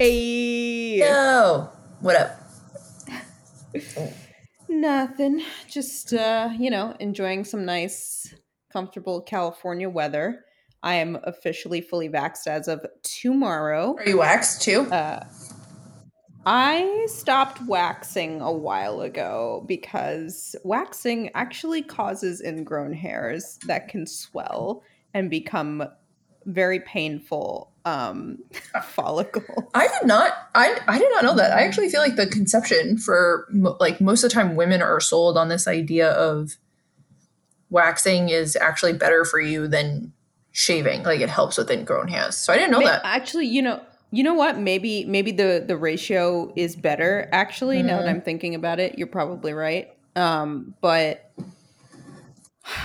Hey. Yo, what up? Nothing. Just uh, you know, enjoying some nice, comfortable California weather. I am officially fully vaxxed as of tomorrow. Are you waxed too? Uh, I stopped waxing a while ago because waxing actually causes ingrown hairs that can swell and become very painful um follicle. I did not. I I did not know that. I actually feel like the conception for like most of the time women are sold on this idea of waxing is actually better for you than shaving. Like it helps with ingrown hairs. So I didn't know Ma- that. Actually, you know, you know what? Maybe maybe the the ratio is better. Actually, now that Mhm. I'm thinking about it, you're probably right. Um, but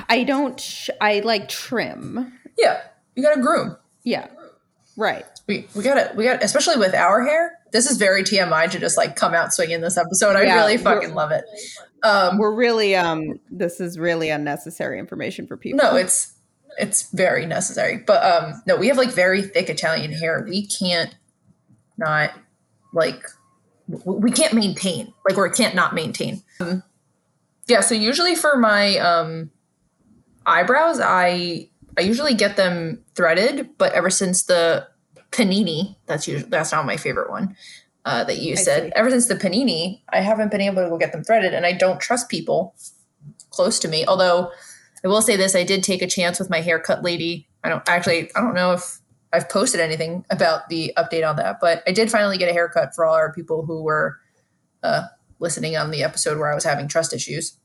I don't. Sh- I like trim. Yeah, you got to groom. Yeah, right. We we got it. we got especially with our hair. This is very TMI to just like come out swinging this episode. I Yeah, really fucking love it. Um, We're really um. This is really unnecessary information for people. no, it's it's very necessary. But um, no, we have like very thick Italian hair. We can't not like we can't maintain like or can't not maintain. Um, yeah, so usually for my um eyebrows, I I usually get them threaded, but ever since the panini, that's usually that's not my favorite one. Uh, that you I said. see. Ever since the panini, I haven't been able to go get them threaded, and I don't trust people close to me. Although I will say this, I did take a chance with my haircut lady. I don't actually, I don't know if I've posted anything about the update on that, but I did finally get a haircut for all our people who were uh, listening on the episode where I was having trust issues.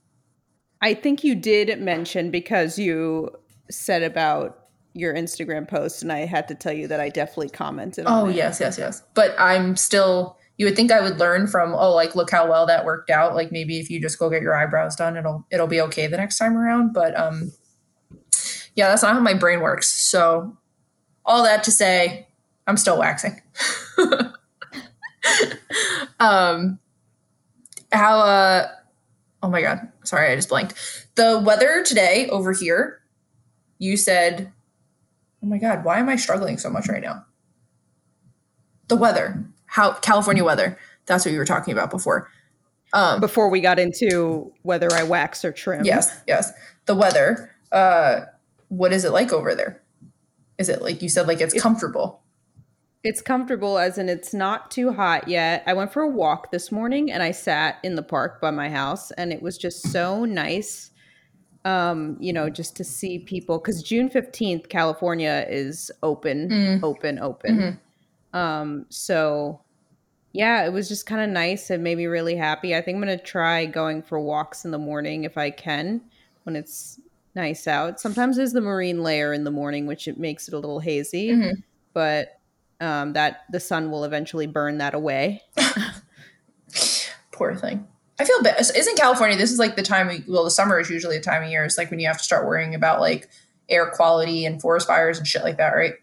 I think you did mention because you said about your Instagram post, and I had to tell you that I definitely commented. on Oh yes, yes, yes. But I'm still. You would think I would learn from. Oh, like look how well that worked out. Like maybe if you just go get your eyebrows done, it'll it'll be okay the next time around. But um, yeah, that's not how my brain works. So all that to say, I'm still waxing. um, how uh, oh my god, sorry, I just blanked. The weather today over here. You said, oh my god, why am I struggling so much right now? the weather, how California weather. That's what you were talking about before. Um, Before we got into whether I wax or trim. yes, yes, the weather. Uh, what is it like over there? Is it like you said, like it's comfortable? It's comfortable as in it's not too hot yet. I went for a walk this morning and I sat in the park by my house and it was just so nice. Um, you know, just to see people cuz June 15th California is open, Mm. open, open. Mhm. Um, so yeah, it was just kind of nice and made me really happy. I think I'm going to try going for walks in the morning if I can when it's nice out. Sometimes there's the marine layer in the morning which it makes it a little hazy Mhm. but um, that the sun will eventually burn that away. Poor thing. I feel bad. Isn't California? This is like the time. Of, well, the summer is usually the time of year. It's like when you have to start worrying about like air quality and forest fires and shit like that, right?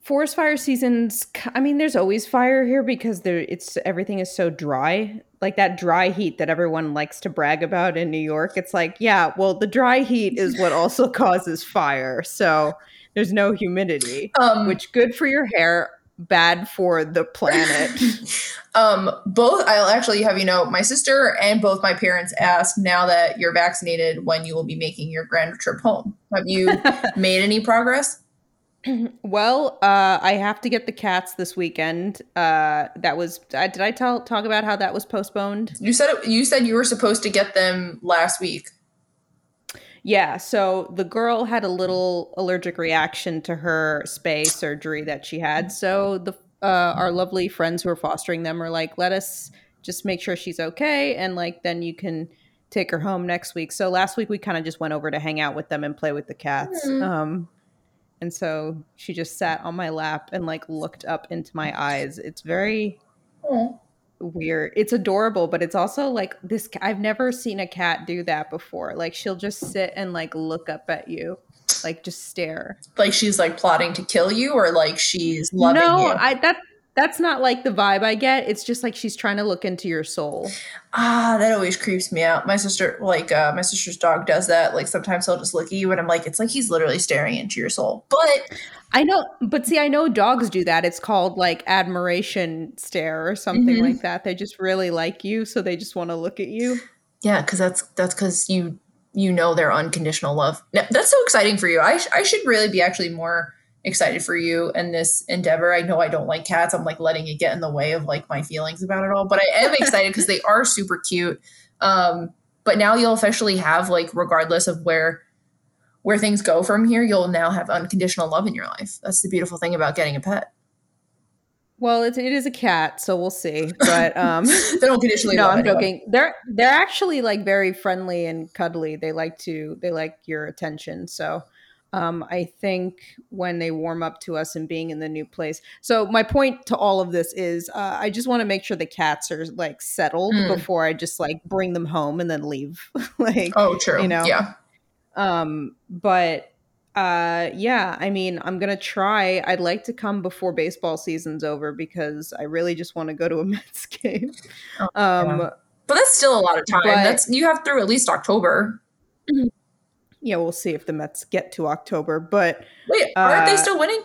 Forest fire seasons. I mean, there's always fire here because there it's everything is so dry. Like that dry heat that everyone likes to brag about in New York. It's like, yeah, well, the dry heat is what also causes fire. So there's no humidity, Um, which good for your hair, bad for the planet. Um, both I'll actually have you know, my sister and both my parents asked now that you're vaccinated when you will be making your grand trip home. Have you made any progress? Well, uh, I have to get the cats this weekend. Uh, that was uh, did I tell talk about how that was postponed? You said it, you said you were supposed to get them last week. Yeah, so the girl had a little allergic reaction to her spay surgery that she had. So the uh, our lovely friends who are fostering them are like, let us just make sure she's okay, and like then you can take her home next week. So last week we kind of just went over to hang out with them and play with the cats. Mhm. Um, and so she just sat on my lap and like looked up into my eyes. It's very Oh, weird. It's adorable, but it's also like this. I've never seen a cat do that before. Like she'll just sit and like look up at you, like just stare. like she's like plotting to kill you, or like she's loving no, you. I that that's not like the vibe I get. It's just like she's trying to look into your soul. Ah, that always creeps me out. My sister, like, uh, my sister's dog does that. Like, sometimes he'll just look at you, and I'm like, it's like he's literally staring into your soul. But I know, but see, I know dogs do that. It's called like admiration stare or something Mhm. like that. They just really like you, so they just want to look at you. yeah, because that's that's because you you know their unconditional love. Now, that's so exciting for you. I I should really be actually more excited for you and this endeavor. I know I don't like cats. I'm like letting it get in the way of like my feelings about it all, but I am excited because they are super cute. Um, but now you'll officially have like regardless of where where things go from here, you'll now have unconditional love in your life. That's the beautiful thing about getting a pet. Well, it, it is a cat, so we'll see. But um, They don't conditionally no, I'm anyone. joking. They're they're actually like very friendly and cuddly. They like to they like your attention. So um, I think when they warm up to us and being in the new place. So my point to all of this is, uh, I just want to make sure the cats are like settled Mm. before I just like bring them home and then leave. like, Oh, true. you know. yeah. um, but uh, yeah, I mean, I'm gonna try. I'd like to come before baseball season's over because I really just want to go to a Mets game. Oh, um, yeah. But that's still a lot of time. But- that's you have through at least October. Yeah, we'll see if the Mets get to October. But Wait, aren't they Uh, still winning?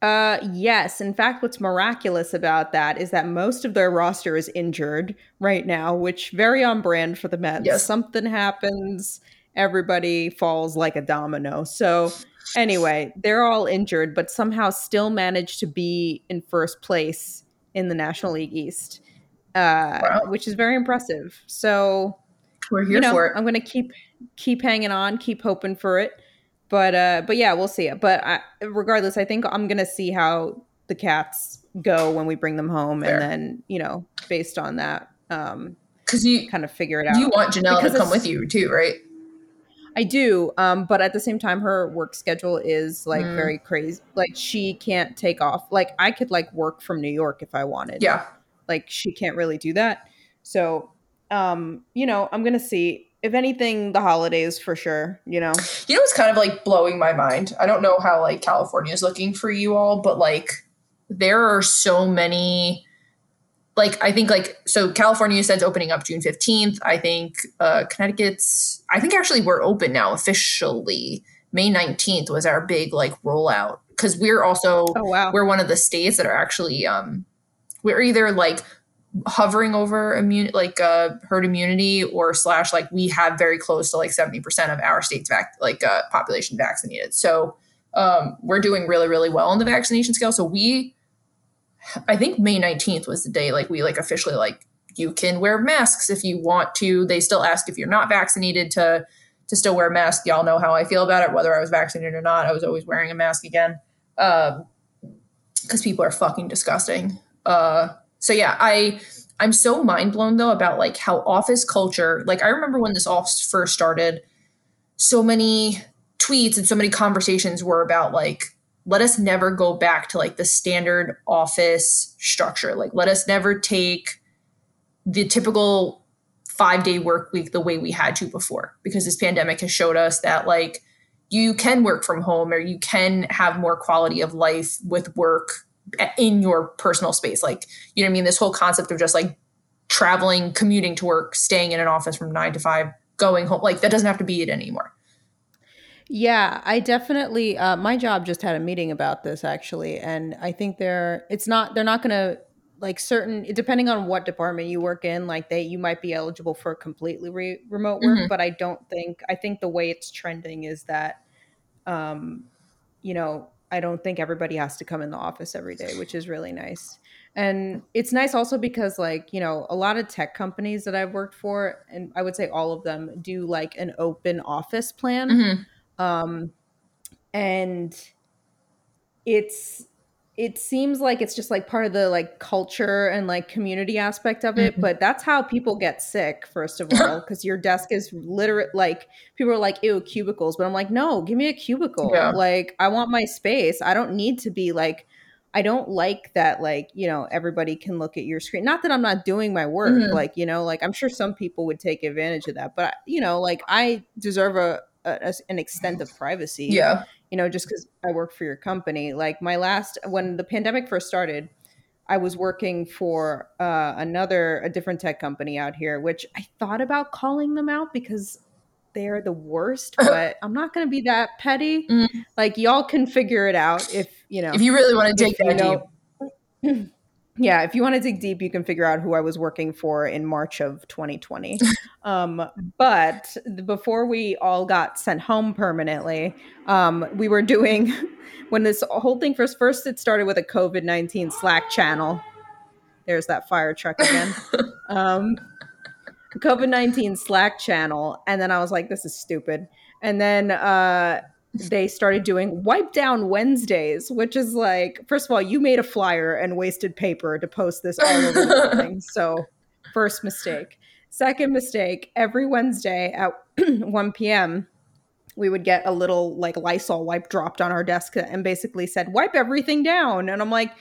uh, yes, in fact, what's miraculous about that is that most of their roster is injured right now, which very on brand for the Mets. Yes. Something happens, everybody falls like a domino. So anyway, they're all injured, but somehow still managed to be in first place in the National League East, uh, Wow. which is very impressive. So We're here you know, for it. I'm gonna keep keep hanging on, keep hoping for it. But uh, but yeah, we'll see. It. But I, regardless, I think I'm gonna see how the cats go when we bring them home, Fair. and then you know, based on that, um, Because you kind of figure it out. you want Janelle Because to come with you too, right? I do, um, but at the same time, her work schedule is like Mm. very crazy. Like she can't take off. Like I could like work from New York if I wanted. Yeah. like she can't really do that. So, um, you know, I'm gonna see. If anything, the holidays for sure. You know. You know what's kind of like blowing my mind? I don't know how like California is looking for you all, but like there are so many like I think like so California says opening up June 15th. I think uh Connecticut's I think actually we're open now officially. May 19th was our big like rollout cuz we're also Oh wow. we're one of the states that are actually um we're either like hovering over immune like uh herd immunity or slash like we have very close to like 70% of our state's vac- like uh population vaccinated. So um we're doing really really well on the vaccination scale. So we i think may 19th was the day like we like officially like you can wear masks if you want to. They still ask if you're not vaccinated to to still wear a mask y'all know how i feel about it whether i was vaccinated or not. I was always wearing a mask again. Um because people are fucking disgusting. Uh so yeah i i'm so mind blown though about like how office culture like i remember when this all first started so many tweets and so many conversations were about like let us never go back to like the standard office structure. Like let us never take the typical five day work week the way we had to before because this pandemic has showed us that like you can work from home or you can have more quality of life with work in your personal space like you know what i mean this whole concept of just like traveling commuting to work staying in an office from nine to five going home like that doesn't have to be it anymore Yeah, I definitely. Uh, my job just had a meeting about this actually, and I think they're. It's not. They're not going to like certain. Depending on what department you work in, like they, you might be eligible for completely re- remote work. Mhm. But I don't think. I think the way it's trending is that, um, you know, I don't think everybody has to come in the office every day, which is really nice. And it's nice also because, like, you know, a lot of tech companies that I've worked for, and I would say all of them do like an open office plan Mhm. um and it's it seems like it's just like part of the like culture and like community aspect of it Mhm. but that's how people get sick first of all because your desk is literate like people are like ew cubicles but i'm like no give me a cubicle Yeah. like i want my space i don't need to be like i don't like that like you know everybody can look at your screen not that i'm not doing my work Mhm. like you know like i'm sure some people would take advantage of that but you know like i deserve a, a an extent of privacy yeah you know, just because I work for your company. Like my last, when the pandemic first started, I was working for uh, another, a different tech company out here, which I thought about calling them out because they're the worst, but I'm not going to be that petty. Mm. Like y'all can figure it out if you know. If you really want to dig that deep. yeah, if you want to dig deep, you can figure out who I was working for in March of 2020. um, but before we all got sent home permanently, um, we were doing when this whole thing first first it started with a COVID 19 Slack channel. There's that fire truck again. um, COVID 19 Slack channel. And then I was like, this is stupid. And then uh, they started doing wipe down Wednesdays, which is like, first of all, you made a flyer and wasted paper to post this all over the thing. So, first mistake. Second mistake, every Wednesday at 1 p.m., we would get a little like Lysol wipe dropped on our desk and basically said, wipe everything down. And I'm like,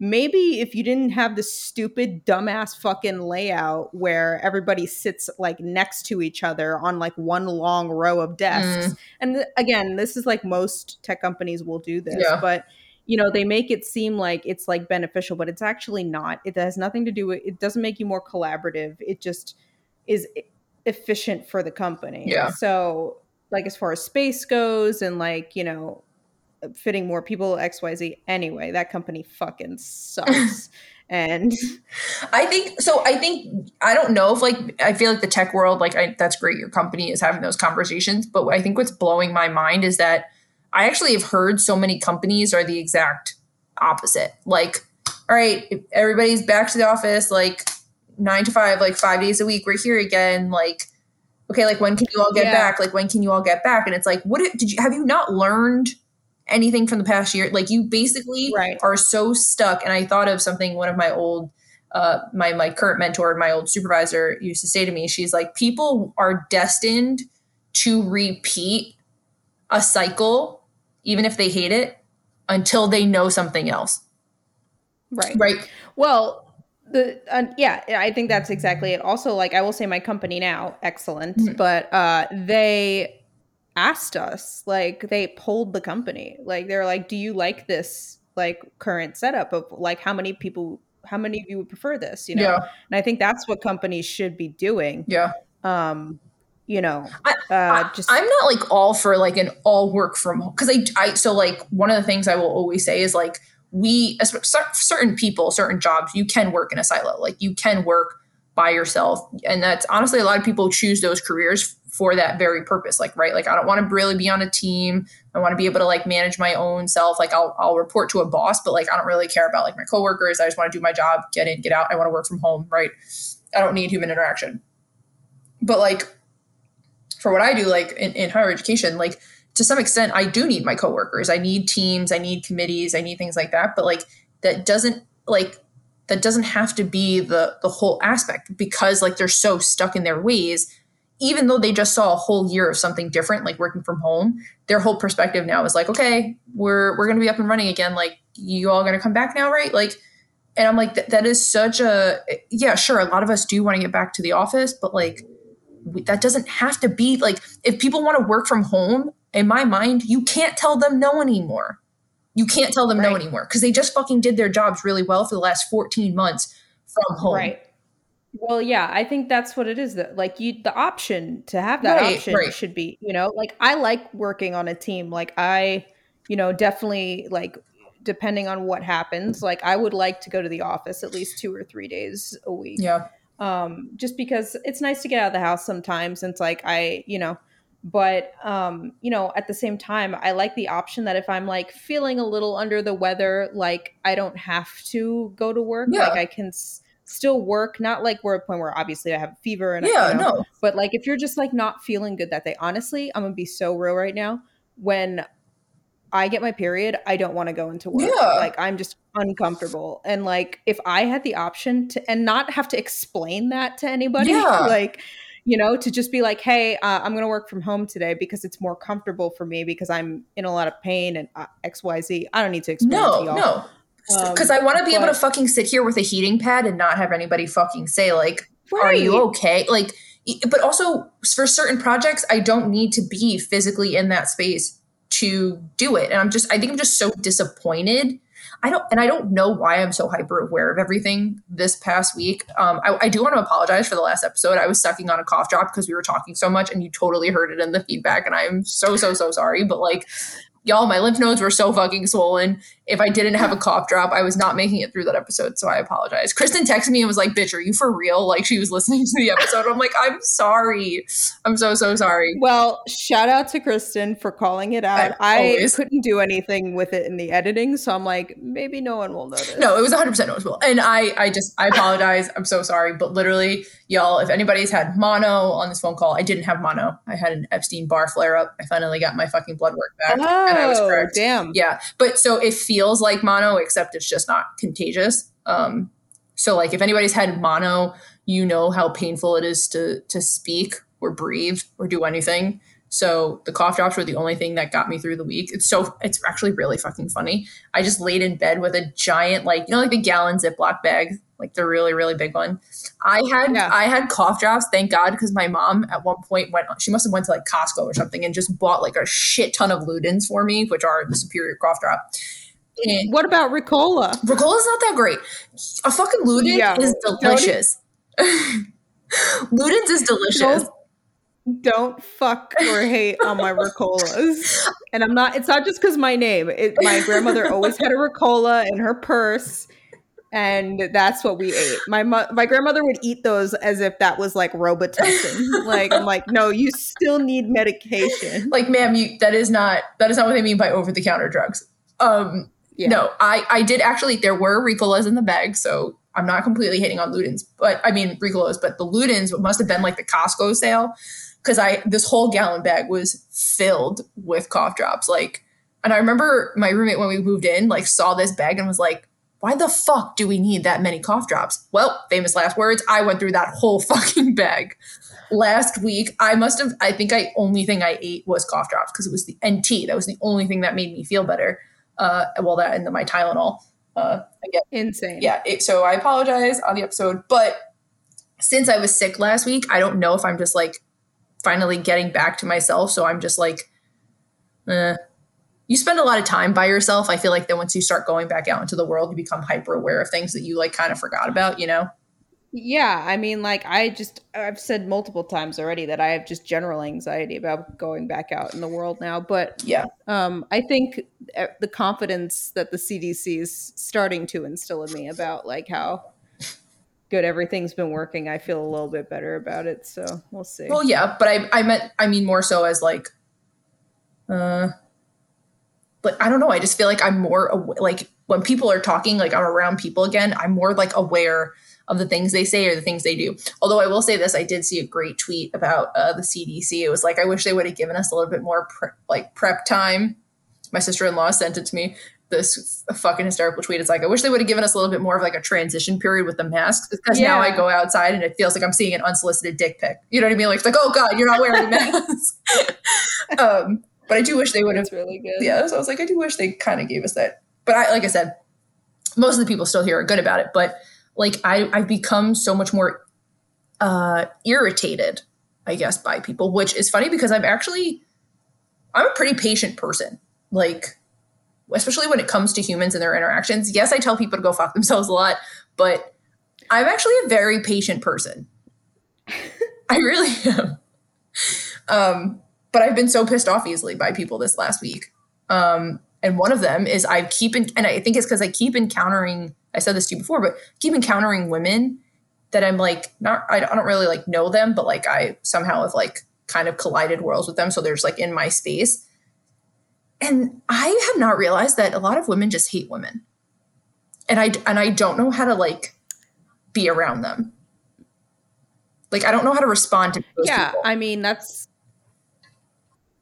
maybe if you didn't have this stupid dumbass fucking layout where everybody sits like next to each other on like one long row of desks. Mm. and th- again this is like most tech companies will do this yeah. but you know they make it seem like it's like beneficial but it's actually not. It has nothing to do with it doesn't make you more collaborative. It just is efficient for the company. Yeah. So like as far as space goes and like you know fitting more people xyz anyway that company fucking sucks. And i think so i think i don't know if like i feel like the tech world like I, that's great your company is having those conversations but i think what's blowing my mind is that i actually have heard so many companies are the exact opposite. Like all right everybody's back to the office like nine to five like five days a week we're here again like okay like when can you all get yeah. back? Like when can you all get back? And it's like what did you have you not learned anything from the past year. Like you basically right. are so stuck. And I thought of something one of my old uh, my my current mentor, my old supervisor, used to say to me. She's like, people are destined to repeat a cycle, even if they hate it, until they know something else. Right. Right. Well, the uh, yeah, I think that's exactly it. Also, like I will say, my company now, excellent, mm-hmm. but uh, they asked us like they polled the company. Like they're like do you like this like current setup of like how many people how many of you would prefer this? You know? Yeah. and i think that's what companies should be doing. Yeah. Um you know I, uh just i'm not like all for like an all work from home because i i so like one of the things i will always say is like we certain people certain jobs you can work in a silo. Like you can work by yourself. And that's honestly a lot of people choose those careers for that very purpose like right like i don't want to really be on a team. I want to be able to like manage my own self. Like I'll, I'll report to a boss but like i don't really care about like my coworkers. I just want to do my job get in get out. I want to work from home right? I don't need human interaction. But like for what i do like in, in higher education like to some extent i do need my coworkers. I need teams. I need committees. I need things like that. But like that doesn't like that doesn't have to be the the whole aspect because like they're so stuck in their ways even though they just saw a whole year of something different, like working from home, their whole perspective now is like, okay, we're we're gonna be up and running again. Like, you all gonna come back now, right? Like, and I'm like, that, that is such a yeah, sure. A lot of us do want to get back to the office, but like, we, that doesn't have to be like if people want to work from home. In my mind, you can't tell them no anymore. You can't tell them right. no anymore because they just fucking did their jobs really well for the last 14 months from home. Right. Well, yeah, I think that's what it is. That like you, the option to have that right, option right. should be, you know, like I like working on a team. Like I, you know, definitely like depending on what happens, like I would like to go to the office at least two or three days a week. Yeah. Um, just because it's nice to get out of the house sometimes. And it's like I, you know, but um, you know, at the same time, I like the option that if I'm like feeling a little under the weather, like I don't have to go to work. Yeah. Like I can. Still work not like we're at a point where obviously i have a fever and yeah you know, no but like if you're just like not feeling good that day honestly i'm gonna be so real right now when i get my period i don't want to go into work yeah. like i'm just uncomfortable and like if i had the option to and not have to explain that to anybody yeah. like you know to just be like hey uh, i'm gonna work from home today because it's more comfortable for me because i'm in a lot of pain and uh, xyz i don't need to explain no to y'all. no because um, I want to be but, able to fucking sit here with a heating pad and not have anybody fucking say like, right. "Are you okay?" Like, but also for certain projects, I don't need to be physically in that space to do it. And I'm just, I think I'm just so disappointed. I don't, and I don't know why I'm so hyper aware of everything this past week. Um, I, I do want to apologize for the last episode. I was sucking on a cough drop because we were talking so much and you totally heard it in the feedback. And I'm so, so, so sorry. But like, y'all, my lymph nodes were so fucking swollen. If I didn't have a cough drop, I was not making it through that episode. So I apologize. Kristen texted me and was like, bitch, are you for real? Like she was listening to the episode. I'm like, I'm sorry. I'm so, so sorry. Well, shout out to Kristen for calling it out. I, I couldn't do anything with it in the editing. So I'm like, maybe no one will notice. No, it was 100% noticeable. And I, I just, I apologize. I'm so sorry. But literally, y'all, if anybody's had mono on this phone call, I didn't have mono. I had an Epstein Barr flare up. I finally got my fucking blood work back. Oh, and I was Oh, correct. damn. Yeah. But so it feels like mono, except it's just not contagious. Um, so like if anybody's had mono, you know how painful it is to to speak or breathe or do anything. So the cough drops were the only thing that got me through the week. It's so it's actually really fucking funny. I just laid in bed with a giant like you know like the gallon Ziploc bag, like the really really big one. I had Yeah. I had cough drops, thank God, because my mom at one point went she must have went to like Costco or something and just bought like a shit ton of Ludens for me, which are the superior cough drop. What about Ricola? Ricola's not that great. A fucking Luden Yeah. is delicious. Ludens is delicious. Don't, don't fuck or hate on my Ricolas. And I'm not, it's not just because my name. It, my grandmother always had a Ricola in her purse. And that's what we ate. My mo- my grandmother would eat those as if that was like Robitussin. like I'm like, no, you still need medication. Like, ma'am, you that is not that is not what they mean by over the counter drugs. Um, Yeah. no, I I did actually. There were Ricolas in the bag, so I'm not completely hating on Ludens, but I mean Ricolas, but the Ludens must have been like the Costco sale because I this whole gallon bag was filled with cough drops. Like, and I remember my roommate when we moved in, like saw this bag and was like, "Why the fuck do we need that many cough drops?" Well, famous last words. I went through that whole fucking bag last week. I must have. I think I only thing I ate was cough drops because it was the NT. That was the only thing that made me feel better. Uh, well, that and then my Tylenol. Uh, again, Insane. yeah. It, so I apologize on the episode, but since I was sick last week, I don't know if I'm just like finally getting back to myself. So I'm just like, eh. You spend a lot of time by yourself. I feel like then once you start going back out into the world, you become hyper aware of things that you like kind of forgot about. You know? Yeah, I mean, like I just I've said multiple times already that I have just general anxiety about going back out in the world now. But Yeah. um, I think uh, the confidence that the CDC is starting to instill in me about like how good everything's been working, I feel a little bit better about it. So we'll see. Well, yeah, but I I meant I mean more so as like, uh, but I don't know. I just feel like I'm more aw- like when people are talking, like I'm around people again. I'm more like aware of the things they say or the things they do. Although I will say this, I did see a great tweet about uh, the CDC. It was like I wish they would have given us a little bit more pre- like prep time. My sister in law sent it to me. This f- fucking hysterical tweet. It's like I wish they would have given us a little bit more of like a transition period with the masks because now I go outside and it feels like I'm seeing an unsolicited dick pic. You know what I mean? Like it's like oh god, you're not wearing a mask. um, but I do wish they would have really good. yeah, so I was like, I do wish they kind of gave us that. But I, like I said, most of the people still here are good about it. But like, I, I've become so much more uh, irritated, I guess, by people, which is funny because I'm actually, I'm a pretty patient person. Like, especially when it comes to humans and their interactions. Yes, I tell people to go fuck themselves a lot, but I'm actually a very patient person. I really am. Um, but I've been so pissed off easily by people this last week. Um, and one of them is I keep, in, and I think it's because I keep encountering, I said this to you before, but keep encountering women that I'm like, not, I don't really like know them, but like I somehow have like kind of collided worlds with them. So there's like in my space. And I have not realized that a lot of women just hate women. And I, and I don't know how to like be around them. Like, I don't know how to respond to those yeah people. i mean that's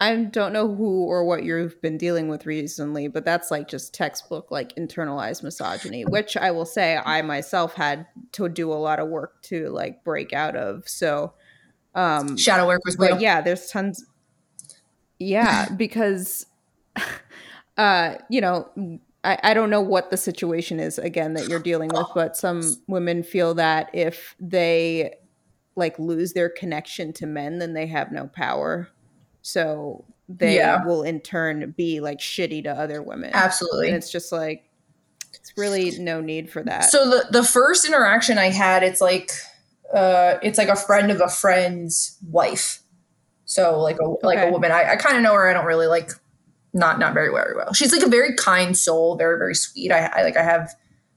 i don't know who or what you've been dealing with recently but that's like just textbook like internalized misogyny which i will say i myself had to do a lot of work to like break out of so um Shadow work was real. but yeah there's tons yeah because uh you know I, I don't know what the situation is again that you're dealing with but some women feel that if they like lose their connection to men then they have no power so they Yeah. will in turn be like shitty to other women. Absolutely. And it's just like it's really no need for that. So the the first interaction I had, it's like uh it's like a friend of a friend's wife. So like a like Okay. a woman. I, I kind of know her. I don't really like not not very very well. She's like a very kind soul, very very sweet. I, I like I have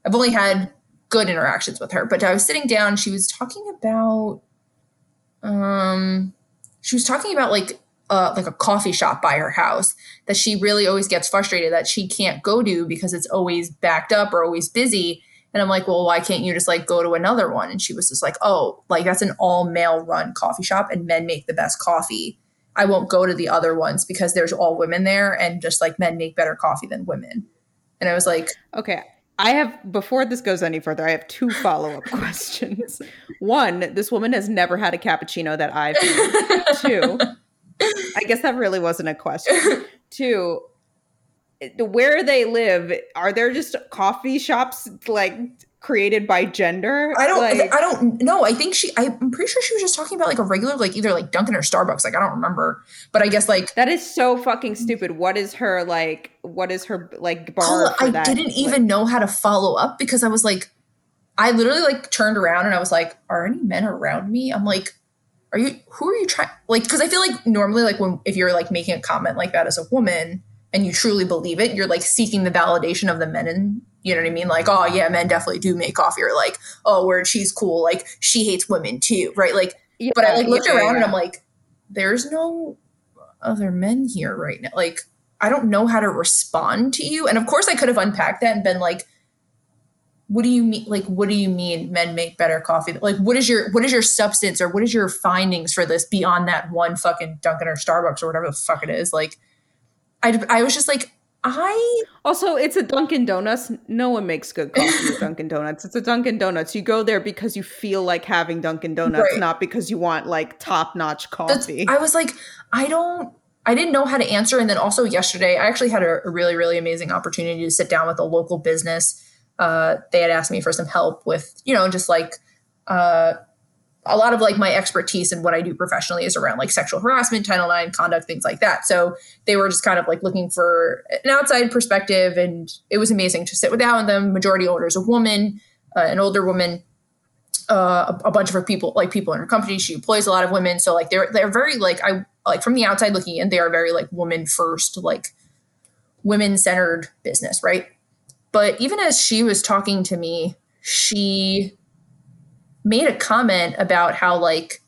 I've only had good interactions with her. But I was sitting down. She was talking about um she was talking about like uh like a coffee shop by her house that she really always gets frustrated that she can't go to because it's always backed up or always busy. And I'm like, well, why can't you just like go to another one? And she was just like, oh, like that's an all male run coffee shop and men make the best coffee. I won't go to the other ones because there's all women there and just like men make better coffee than women. And I was like, Okay. I have before this goes any further, I have two follow-up questions. One, this woman has never had a cappuccino that I've. Two, I guess that really wasn't a question. Two, where they live, are there just coffee shops like created by gender? I don't, like, I don't know. I think she, I'm pretty sure she was just talking about like a regular, like either like Dunkin' or Starbucks. Like I don't remember, but I guess like that is so fucking stupid. What is her like what is her like bar I that? didn't Like, even know how to follow up because I was like, I literally like turned around and I was like, are any men around me? I'm like, are you, who are you trying? Like, because I feel like normally, like when, if you're like making a comment like that as a woman and you truly believe it, you're like seeking the validation of the men and you know what I mean? Like, oh yeah, men definitely do make coffee or like, oh, where she's cool. Like she hates women too. Right. Like, yeah, but I like looked yeah, around and. I'm like, there's no other men here right now. Like, I don't know how to respond to you. And of course, I could have unpacked that and been like, what do you mean? Like, what do you mean men make better coffee? Like, what is your what is your substance or what is your findings for this beyond that one fucking Dunkin' or Starbucks or whatever the fuck it is? Like, I I was just like, I Also, it's a Dunkin' Donuts. No one makes good coffee at Dunkin' Donuts. It's a Dunkin' Donuts. You go there because you feel like having Dunkin' Donuts, Right. not because you want like top notch That's, coffee. I was like, I don't, I didn't know how to answer. And then also yesterday, I actually had a, a really, really amazing opportunity to sit down with a local business. Uh, they had asked me for some help with, you know, just like uh, a lot of like my expertise and what I do professionally is around like sexual harassment, Title IX conduct, things like that. So they were just kind of like looking for an outside perspective, and it was amazing to sit with down with them. Majority owner is a woman, uh, an older woman uh, a, a bunch of her people, like people in her company. She employs a lot of women, so like they're they're very like I like from the outside looking in, they are very like woman first, like women centered business, right? But even as she was talking to me, she made a comment about how like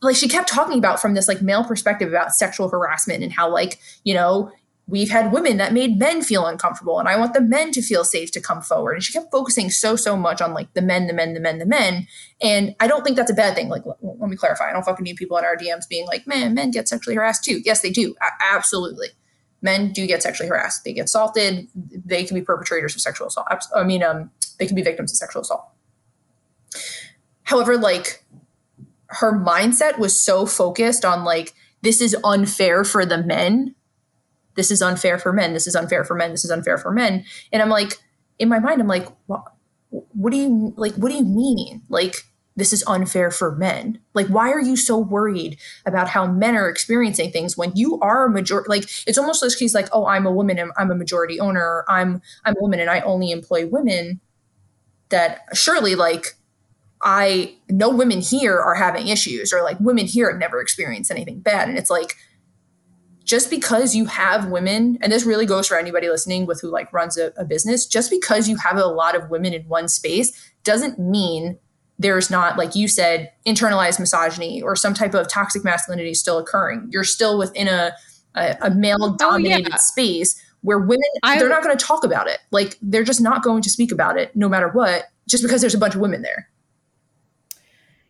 like she kept talking about from this like male perspective about sexual harassment and how like you know we've had women that made men feel uncomfortable and i want the men to feel safe to come forward. And she kept focusing so so much on like the men the men the men the men. And i don't think that's a bad thing. Like let, me clarify. I don't fucking need people in our dms being like man men get sexually harassed too. Yes they do. A- absolutely men do get sexually harassed. They get assaulted. They can be perpetrators of sexual assault. I mean um they can be victims of sexual assault. However like her mindset was so focused on like this is unfair for the men. This is unfair for men. This is unfair for men. This is unfair for men. And i'm like in my mind i'm like what, what do you like what do you mean? Like this is unfair for men. Like why are you so worried about how men are experiencing things when you are a majority like it's almost like she's like oh i'm a woman and i'm a majority owner. I'm i'm a woman and i only employ women. That surely like I no women here are having issues or like women here have never experienced anything bad. And it's like just because you have women, and this really goes for anybody listening with who like runs a, a business, just because you have a lot of women in one space doesn't mean there's not, like you said, internalized misogyny or some type of toxic masculinity still occurring. You're still within a a, a male dominated yeah. space where women I- they're not going to talk about it. Like they're just not going to speak about it no matter what, just because there's a bunch of women there.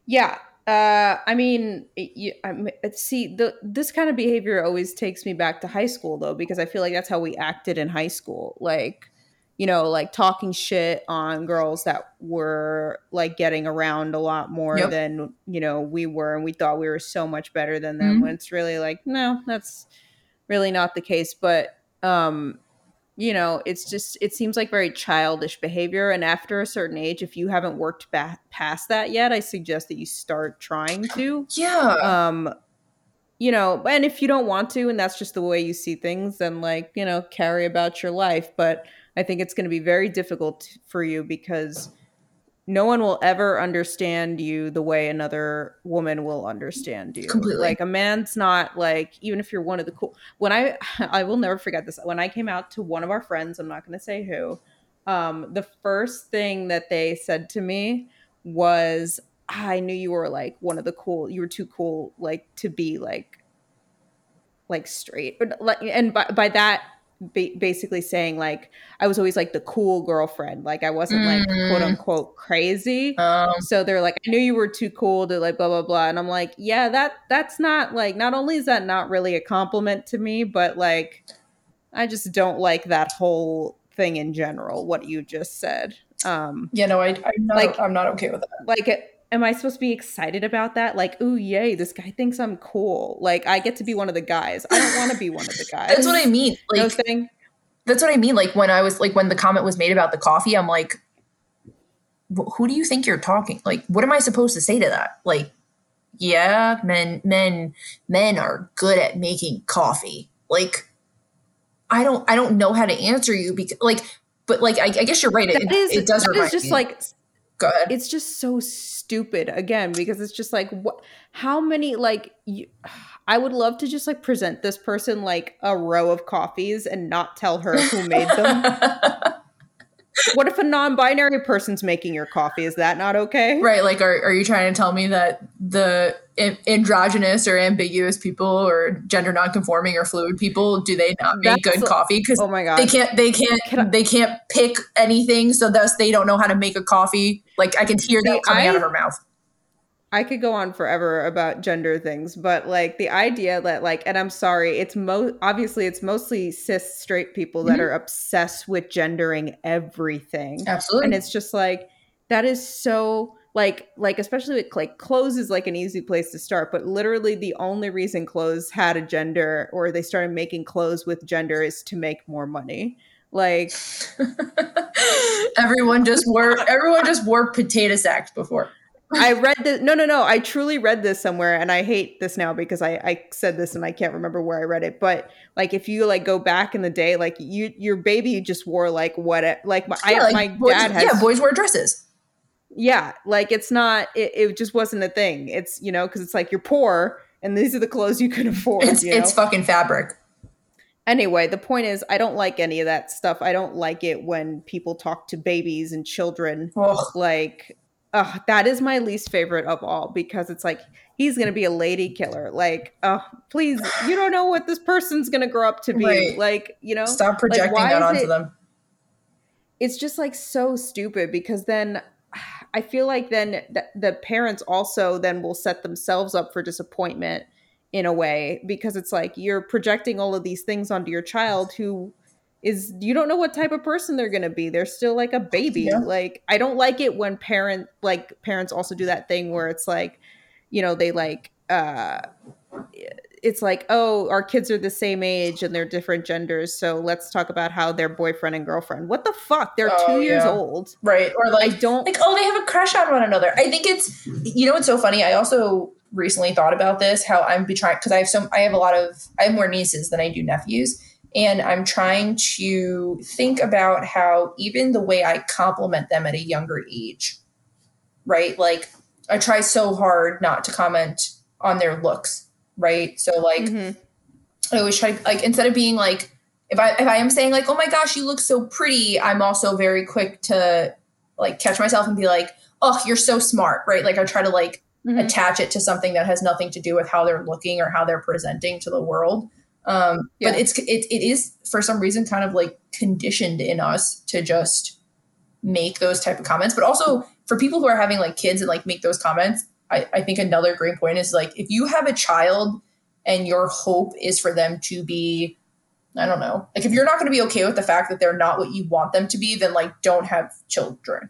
Yeah. Uh, I mean, you, I see, the this kind of behavior always takes me back to high school, though, because I feel like that's how we acted in high school. Like, you know, like talking shit on girls that were like getting around a lot more Yep. than you know we were, and we thought we were so much better than them. Mhm. When it's really like, no, that's really not the case. But um, you know, it's just it seems like very childish behavior. And after a certain age, if you haven't worked back past that yet, I suggest that you start trying to Yeah. um you know, and if you don't want to, and that's just the way you see things, then like, you know, carry about your life. But I think it's going to be very difficult for you because no one will ever understand you the way another woman will understand you. Completely. Like a man's not like even if you're one of the cool. When I I will never forget this. When I came out to one of our friends, I'm not going to say who. Um, the first thing that they said to me was, "I knew you were like one of the cool. You were too cool, like to be like, like straight." And by by that ba- basically saying like I was always like the cool girlfriend. Like I wasn't like quote Mm. unquote crazy. Um, So they're like, I knew you were too cool to like blah blah blah. And I'm like, yeah, that that's not like not only is that not really a compliment to me, but like I just don't like that whole thing in general, what you just said. Um yeah, no, I, I'm not. Like- I'm not okay with that. like am I supposed to be excited about that? Like, ooh, yay, this guy thinks I'm cool. Like I get to be one of the guys. I don't want to be one of the guys. That's what I mean. Like, No thing. that's what I mean. Like when I was like when the comment was made about the coffee, I'm like, who do you think you're talking? Like, what am I supposed to say to that? Like, yeah, men, men, men are good at making coffee. Like, I don't, I don't know how to answer you because, like, but like, I, I guess you're right. It, is, it does that remind is just me. like Go ahead. it's just so stupid again because it's just like what how many like you, i would love to just like present this person like a row of coffees and not tell her who made them what if a non-binary person's making your coffee is that not okay right. Like, are, are you trying to tell me that the androgynous or ambiguous people or gender nonconforming or fluid people do they not make That's- good coffee? Because oh my god they can't they can't Can I- they can't pick anything so thus they don't know how to make a coffee like i can hear that coming out of her mouth I could go on forever about gender things, but like the idea that like, and I'm sorry, it's mo obviously it's mostly cis straight people that Mhm. are obsessed with gendering everything. absolutely and it's just like that is so like like especially with like clothes is like an easy place to start but literally the only reason clothes had a gender or they started making clothes with gender is to make more money like everyone just wore everyone just wore potato sacks before i read this no no no i truly read this somewhere and i hate this now because i i said this and i can't remember where i read it but like if you like go back in the day like you your baby just wore like what like my, yeah, I, like my boys, dad has yeah boys wear dresses yeah like it's not it, it just wasn't a thing it's you know because it's like you're poor and these are the clothes you can afford it's you know? it's fucking fabric anyway the point is i don't like any of that stuff i don't like it when people talk to babies and children Ugh. like uh, that is my least favorite of all because it's like he's gonna be a lady killer. Like uh please you don't know what this person's gonna grow up to be. Right. like you know? Stop projecting why that onto it- them. It's just like so stupid because then I feel like then the, the parents also then will set themselves up for disappointment in a way because it's like you're projecting all of these things onto your child who is you don't know what type of person they're going to be. They're still like a baby. Yeah. like i don't like it when parent like parents also do that thing where it's like you know they like uh it's like oh our kids are the same age and they're different genders so let's talk about how they're boyfriend and girlfriend what the fuck? They're Oh, two years yeah. old. Right or i like don't like oh they have a crush on one another. I think it's you know what's so funny i also recently thought about this how i'm be trying because i have some i have a lot of i have more nieces than i do nephews and i'm trying to think about how even the way i compliment them at a younger age right like i try so hard not to comment on their looks right so like Mhm. I always try like instead of being like if I if I am saying like oh my gosh you look so pretty I'm also very quick to like catch myself and be like oh you're so smart right like I try to like Mhm. attach it to something that has nothing to do with how they're looking or how they're presenting to the world um Yeah. but it's it, it is for some reason kind of like conditioned in us to just make those type of comments but also for people who are having like kids and like make those comments I, I think another great point is like if you have a child and your hope is for them to be i don't know like if you're not going to be okay with the fact that they're not what you want them to be then like don't have children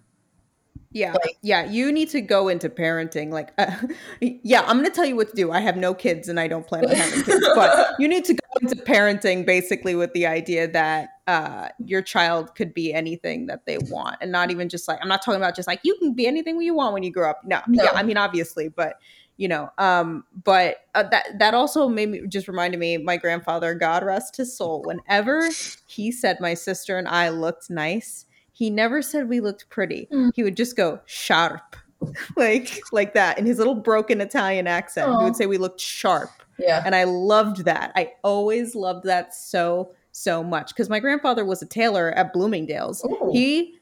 Yeah. Like- yeah. You need to go into parenting. Like, uh, yeah, I'm going to tell you what to do. I have no kids and I don't plan on having kids, but you need to go into parenting basically with the idea that uh, your child could be anything that they want and not even just like, I'm not talking about just like, you can be anything you want when you grow up. No. No. Yeah. I mean, obviously, but you know um but uh, that that also made me just reminded me my grandfather god rest his soul whenever he said my sister and i looked nice he never said we looked pretty Mm. he would just go sharp like like that in his little broken italian accent he would say we looked sharp Yeah. and I loved that. I always loved that so so much because my grandfather was a tailor at Bloomingdale's. Ooh. He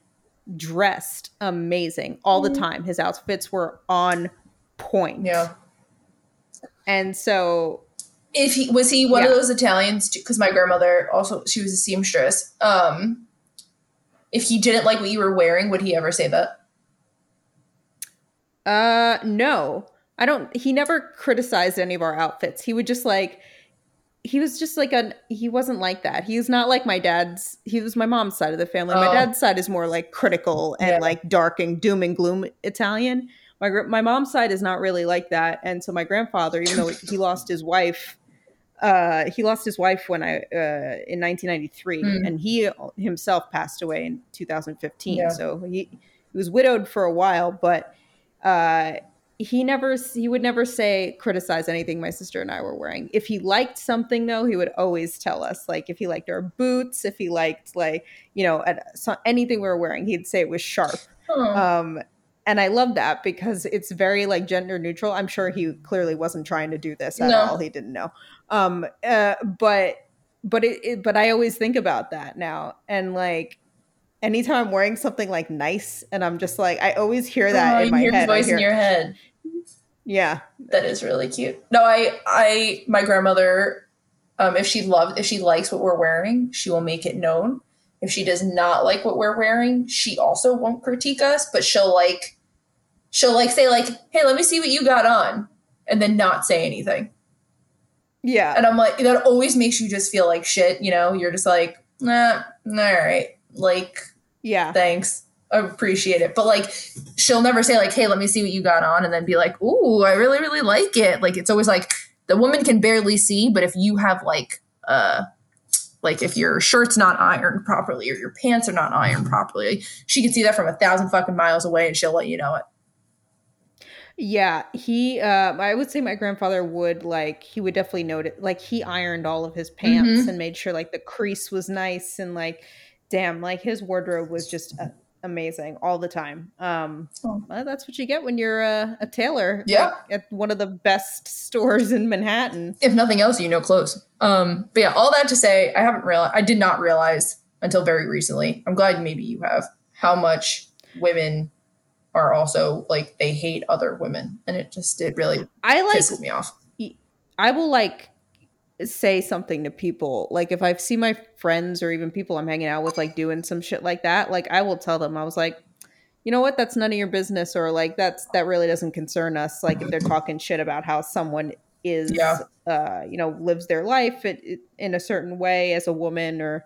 dressed amazing all the Mhm. time. His outfits were on point. Yeah. And so If he was he one Yeah. of those Italians because my grandmother also she was a seamstress. Um if he didn't like what you were wearing, would he ever say that? uh no. I don't he never criticized any of our outfits. He would just like he was just like a he wasn't like that. He's not like my dad's he was my mom's side of the family. My Oh. dad's side is more like critical and Yeah. like dark and doom and gloom Italian. My my mom's side is not really like that. And so my grandfather, even though he lost his wife, uh, he lost his wife when I uh, in 1993, Hmm. and he himself passed away in 2015. Yeah. So he, he was widowed for a while, but uh, he never he would never say criticize anything my sister and I were wearing. If he liked something though, he would always tell us. Like if he liked our boots, if he liked like you know anything we were wearing, he'd say it was sharp. Oh. Um, and I love that because it's very like gender neutral. I'm sure he clearly wasn't trying to do this at No. all. He didn't know. Um, uh, but but it, it but I always think about that now and like anytime I'm wearing something like nice and I'm just like I always hear that Oh, in my hear head. voice hear- in your head. yeah. That is really cute. No, I I my grandmother um if she loves if she likes what we're wearing, she will make it known. If she does not like what we're wearing, she also won't critique us, but she'll like she'll like say like, "Hey, let me see what you got on." And then not say anything. Yeah. And I'm like that always makes you just feel like shit, you know? You're just like, "Nah, all right." Like Yeah. thanks i appreciate it but like she'll never say like hey let me see what you got on and then be like ooh i really really like it like it's always like the woman can barely see but if you have like uh like if your shirt's not ironed properly or your pants are not ironed properly she can see that from a thousand fucking miles away and she'll let you know it Yeah, he uh I would say my grandfather would like he would definitely note it like he ironed all of his pants Mhm. and made sure like the crease was nice and like damn like his wardrobe was just uh, amazing all the time. Um Oh. well, that's what you get when you're uh, a tailor Yeah. like, at one of the best stores in Manhattan. if nothing else you know clothes um but yeah all that to say i haven't realized i did not realize until very recently i'm glad maybe you have how much women are also like they hate other women and it just it really I like pisses me off I will like say something to people. Like if I see my friends or even people I'm hanging out with like doing some shit like that, like I will tell them I was like, you know what, that's none of your business, or like that's that really doesn't concern us. Like if they're talking shit about how someone is, Yeah. uh, you know, lives their life in a certain way as a woman or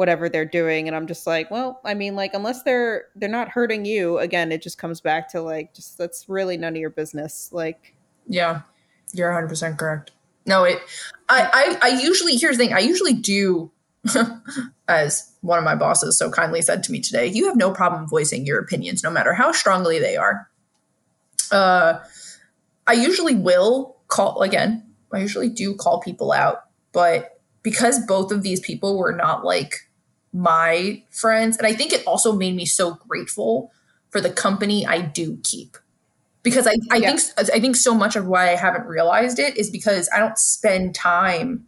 whatever they're doing, and I'm just like, well, I mean, like unless they're they're not hurting you, again, it just comes back to like just that's really none of your business. Like yeah you're 100% correct no it i i, I usually here's the thing i usually do as one of my bosses so kindly said to me today you have no problem voicing your opinions no matter how strongly they are uh i usually will call again i usually do call people out but because both of these people were not like my friends and i think it also made me so grateful for the company i do keep. Because i, I Yeah. think i think so much of why i haven't realized it is because i don't spend time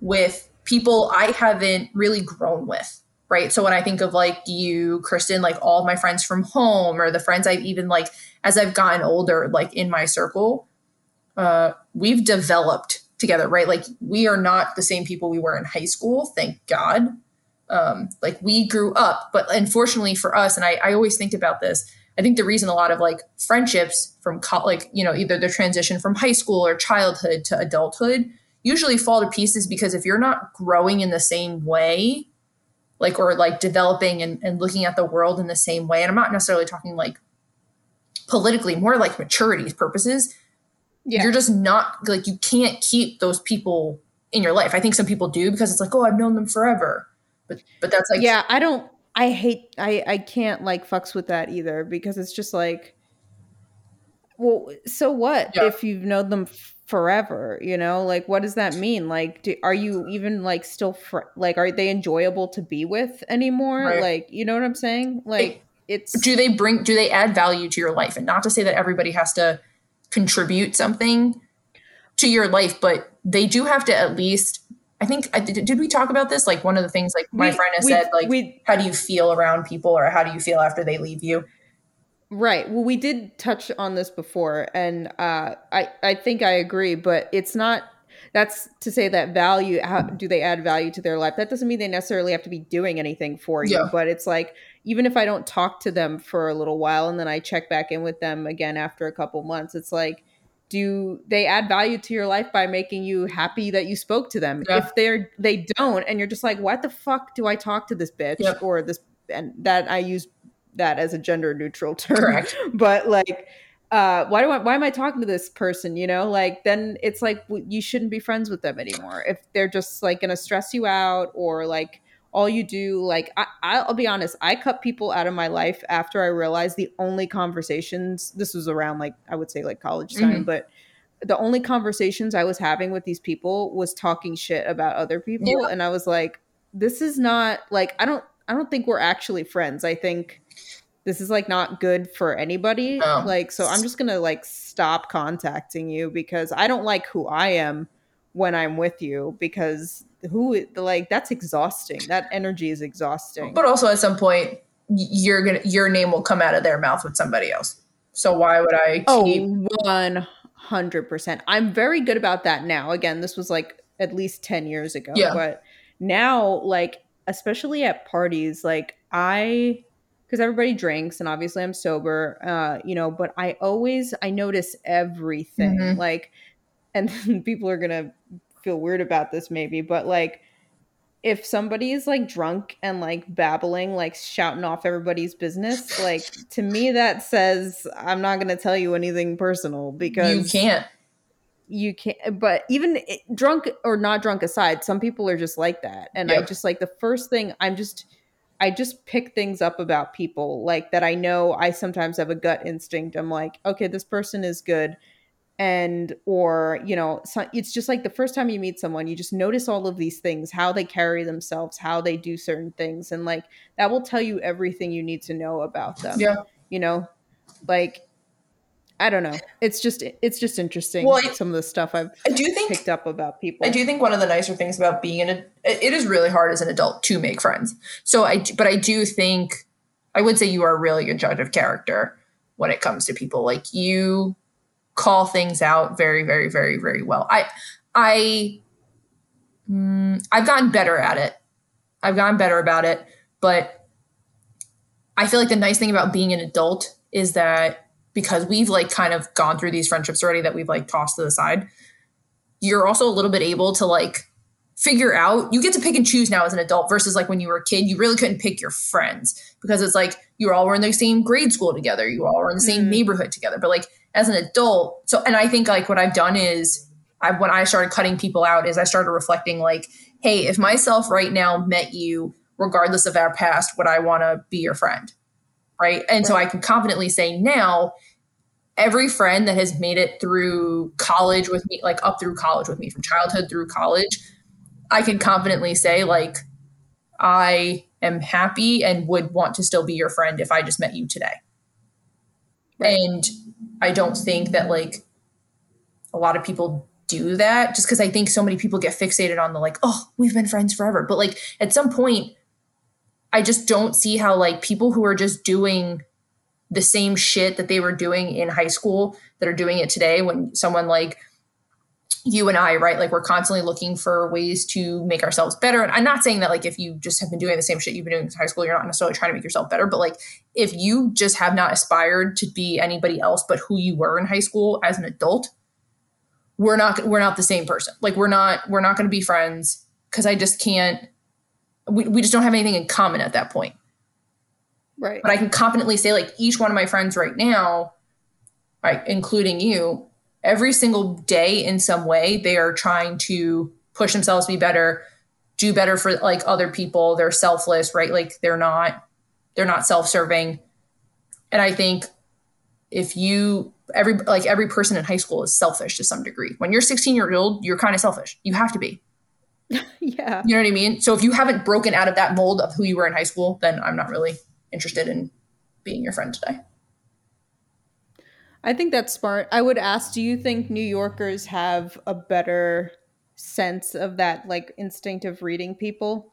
with people i haven't really grown with right? So when i think of like you kristen like all my friends from home or the friends i've even like as i've gotten older like in my circle uh we've developed together right? Like we are not the same people we were in high school thank god um like we grew up but unfortunately for us and i, I always think about this i think the reason a lot of like friendships from co- like you know either the transition from high school or childhood to adulthood usually fall to pieces because if you're not growing in the same way like or like developing and, and looking at the world in the same way and i'm not necessarily talking like politically more like maturity purposes yeah, you're just not like you can't keep those people in your life. I think some people do because it's like oh i've known them forever but but that's like yeah i don't i hate i i can't like fucks with that either because it's just like well, so what Yeah. if you've known them forever? You know, like what does that mean? Like, do, are you even like still fr- like are they enjoyable to be with anymore? Right. Like, you know what I'm saying? Like, it's do they bring do they add value to your life and not to say that everybody has to contribute something to your life but they do have to at least i think did, did we talk about this like one of the things like my we- friend has we- said like we how do you feel around people or how do you feel after they leave you Right. Well, we did touch on this before, and uh, I I think I agree, but it's not. That's to say that value. How do they add value to their life? That doesn't mean they necessarily have to be doing anything for you. Yeah. But it's like even if I don't talk to them for a little while, and then I check back in with them again after a couple months, it's like. Do they add value to your life by making you happy that you spoke to them? Yeah. If they're they don't, and you're just like, what the fuck do I talk to this bitch Yep. or this? And that I use that as a gender neutral term correct but like uh why do I why am I talking to this person you know like then it's like you shouldn't be friends with them anymore if they're just like gonna stress you out or like all you do like I, I'll be honest I cut people out of my life after I realized the only conversations this was around like I would say like college time mm-hmm. but the only conversations I was having with these people was talking shit about other people and I was like this is not like I don't I don't think we're actually friends. I think this is like not good for anybody. No. like so i'm just gonna like stop contacting you because i don't like who i am when i'm with you because who like that's exhausting. That energy is exhausting. But also at some point you're gonna your name will come out of their mouth with somebody else. So why would i oh keep 100% i'm very good about that now. Again this was like at least 10 years ago. Yeah. but now like especially at parties like i because everybody drinks and obviously i'm sober uh you know but i always i notice everything. Mhm. like and people are gonna feel weird about this maybe but like if somebody is like drunk and like babbling like shouting off everybody's business like to me that says i'm not gonna tell you anything personal because you can't. you can't but even it- drunk or not drunk aside some people are just like that and i Yep. just like the first thing i'm just i just pick things up about people like that i know i sometimes have a gut instinct. I'm like okay this person is good and or you know so it's just like the first time you meet someone you just notice all of these things how they carry themselves how they do certain things and like that will tell you everything you need to know about them yeah you know like i don't know it's just it's just interesting Well, I- some of the stuff i've i do think picked up about people I do think one of the nicer things about being an ad- it is really hard as an adult to make friends. So I but I do think I would say you are a really good judge of character when it comes to people. Like you call things out very very very very well. I I mm, I've gotten better at it. I've gotten better about it, but I feel like the nice thing about being an adult is that because we've like kind of gone through these friendships already that we've like tossed to the side, you're also a little bit able to like figure out you get to pick and choose now as an adult versus like when you were a kid you really couldn't pick your friends because it's like you all were in the same grade school together. You all were in the same Mm. neighborhood together. But like as an adult so and i think like what i've done is I, when i started cutting people out is i started reflecting like hey if myself right now met you regardless of our past would i want to be your friend? Right? And so i can confidently say now every friend that has made it through college with me, like up through college with me, from childhood through college, I can confidently say, like, I am happy and would want to still be your friend if I just met you today. Right. And I don't think that, like, a lot of people do that just because I think so many people get fixated on the, like, oh, we've been friends forever. But, like, at some point, I just don't see how, like, people who are just doing the same shit that they were doing in high school that are doing it today when someone like you and I, right? Like we're constantly looking for ways to make ourselves better. And I'm not saying that like if you just have been doing the same shit you've been doing in high school, you're not necessarily trying to make yourself better. But like if you just have not aspired to be anybody else but who you were in high school as an adult, we're not we're not the same person. Like we're not we're not going to be friends because I just can't. We we just don't have anything in common at that point right but I can confidently say like each one of my friends right now, right, including you, every single day in some way they are trying to push themselves to be better, do better for like other people. They're selfless, right? Like they're not they're not self-serving. And I think if you every like every person in high school is selfish to some degree. When you're 16 years old, you're kind of selfish. You have to be. yeah. You know what I mean? So if you haven't broken out of that mold of who you were in high school, then I'm not really interested in being your friend today. I think that's smart. I would ask, do you think New Yorkers have a better sense of that like instinctive reading people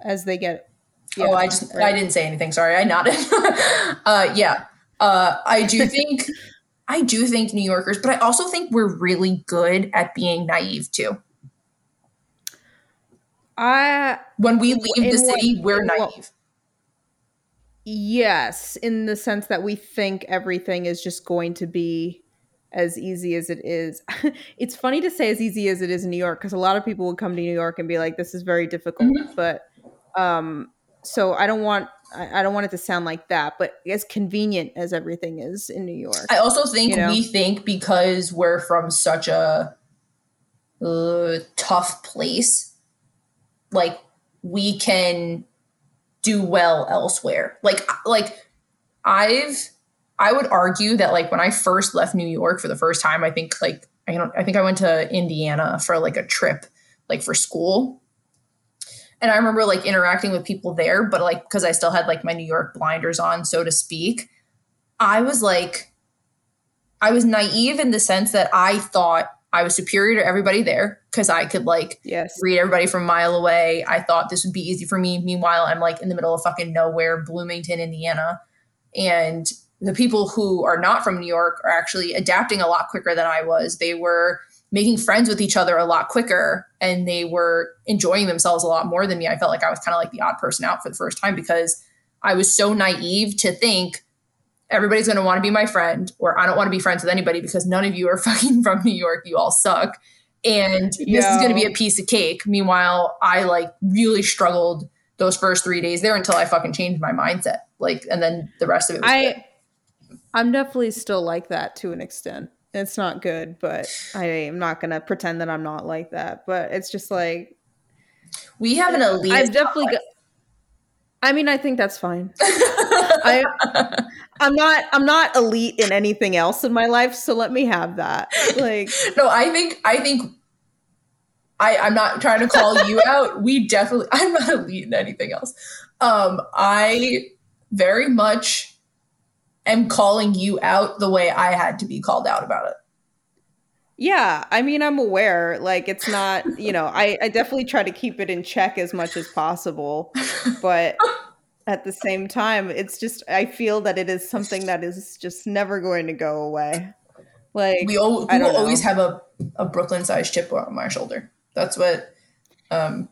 as they get yeah, oh, I just right. I didn't say anything. Sorry, I nodded. uh, yeah, uh, I do think I do think New Yorkers, but I also think we're really good at being naive too. I when we leave the city, what, we're naive. Yes, in the sense that we think everything is just going to be as easy as it is. it's funny to say as easy as it is in New York because a lot of people would come to New York and be like, "This is very difficult." Mm-hmm. But um, so I don't want I, don't want it to sound like that, but as convenient as everything is in New York. I also think you know? we think because we're from such a uh, tough place, like we can do well elsewhere. Like like I've I would argue that like when I first left New York for the first time, I think like I don't I think I went to Indiana for like a trip like for school and I remember like interacting with people there, but like because I still had like my New York blinders on, so to speak, I was like, I was naive in the sense that I thought I was superior to everybody there because I could like yes. read everybody from a mile away. I thought this would be easy for me. Meanwhile, I'm like in the middle of fucking nowhere, Bloomington, Indiana. And the people who are not from New York are actually adapting a lot quicker than I was. They were making friends with each other a lot quicker and they were enjoying themselves a lot more than me. I felt like I was kind of like the odd person out for the first time because I was so naive to think everybody's going to want to be my friend or I don't want to be friends with anybody because none of you are fucking from New York. You all suck. And this is going to be a piece of cake. Meanwhile, I like really struggled those first three days there until I fucking changed my mindset. Like, and then the rest of it I, good. I'm definitely still like that to an extent it's not good, but I am not gonna pretend that I'm not like that. But it's just like we have an elite. I've definitely got. I mean, I think that's fine. I, I'm not. I'm not elite in anything else in my life, so let me have that. Like, no, I think. I think. I, I'm not trying to call you out. We definitely. I'm not elite in anything else. Um, I very much am calling you out the way I had to be called out about it. Yeah, I mean, I'm aware. Like, it's not, you know, I, I definitely try to keep it in check as much as possible. But at the same time, it's just, I feel that it is something that is just never going to go away. Like, we, al- we will always have a, a Brooklyn sized chip on my shoulder. That's what um,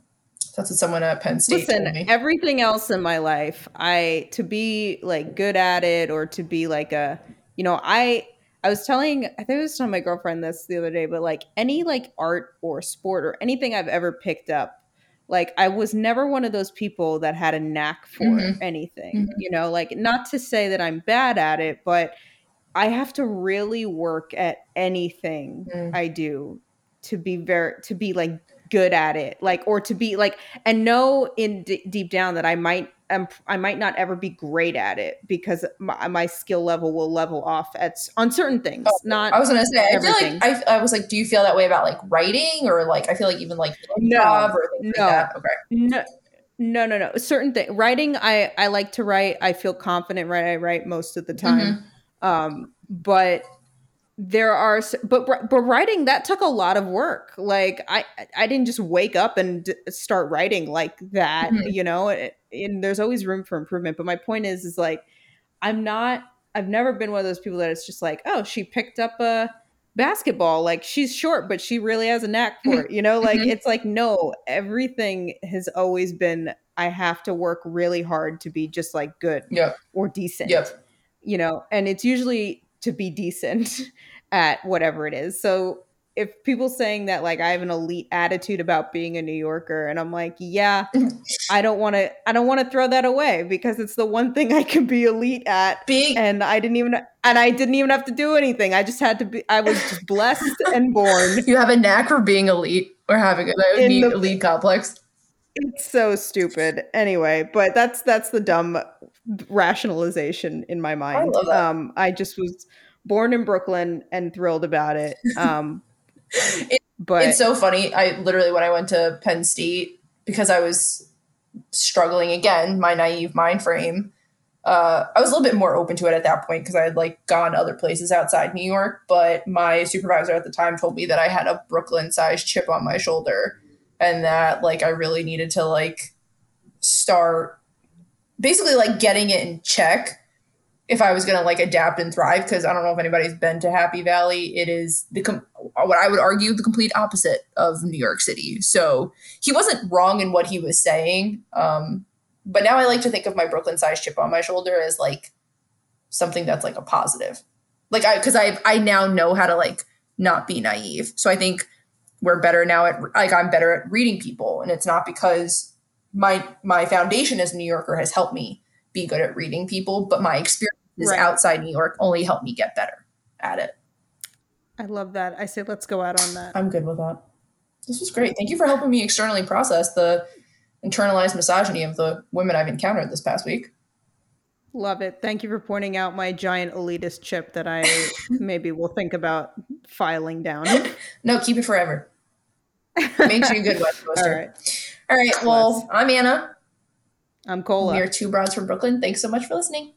that's what someone at Penn State Listen, told me. Everything else in my life, I to be like good at it or to be like a, you know, I I was telling I think I was telling my girlfriend this the other day, but like any like art or sport or anything I've ever picked up, like I was never one of those people that had a knack for mm-hmm. anything. Mm-hmm. You know, like not to say that I'm bad at it, but I have to really work at anything mm. I do to be very to be like good at it like or to be like and know in d- deep down that i might um, i might not ever be great at it because my, my skill level will level off at on certain things oh, not i was gonna say everything. i feel like I, I was like do you feel that way about like writing or like i feel like even like no. or no. like okay. No no no no. Certain thing writing i i like to write. I feel confident right i write most of the time. Mm-hmm. um but there are but but writing that took a lot of work like i i didn't just wake up and start writing like that mm-hmm. you know and there's always room for improvement but my point is is like i'm not i've never been one of those people that it's just like oh she picked up a basketball like she's short but she really has a knack for it you know like mm-hmm. it's like no everything has always been i have to work really hard to be just like good yep. or decent yep. you know and it's usually to be decent at whatever it is. So if people saying that like I have an elite attitude about being a New Yorker and I'm like, yeah, I don't want to I don't want to throw that away because it's the one thing I can be elite at. Being and I didn't even and I didn't even have to do anything. I just had to be I was just blessed and born. You have a knack for being elite or having a elite, the, elite complex. It's so stupid. Anyway, but that's that's the dumb rationalization in my mind. I. Um, I just was born in Brooklyn and thrilled about it. Um, but It's so funny. I literally, when I went to Penn State, because I was struggling again, my naive mind frame, uh, I was a little bit more open to it at that point because I had like gone other places outside New York. But my supervisor at the time told me that I had a Brooklyn sized chip on my shoulder and that like I really needed to like start basically like getting it in check if I was gonna like adapt and thrive, because I don't know if anybody's been to Happy Valley, it is the com- what I would argue the complete opposite of New York City. So he wasn't wrong in what he was saying. Um, but now I like to think of my Brooklyn size chip on my shoulder as like something that's like a positive. Like I because I I now know how to like not be naive. So I think we're better now at like I'm better at reading people, and it's not because my my foundation as a New Yorker has helped me be good at reading people, but my experiences Right. outside New York only helped me get better at it. I love that. I say let's go out on that. I'm good with that. This was great. Thank you for helping me externally process the internalized misogyny of the women I've encountered this past week. Love it. Thank you for pointing out my giant elitist chip that I maybe will think about filing down. No, keep it forever. Makes you a good West All right. All right. Well, I'm Anna. I'm Cola. We are two broads from Brooklyn. Thanks so much for listening.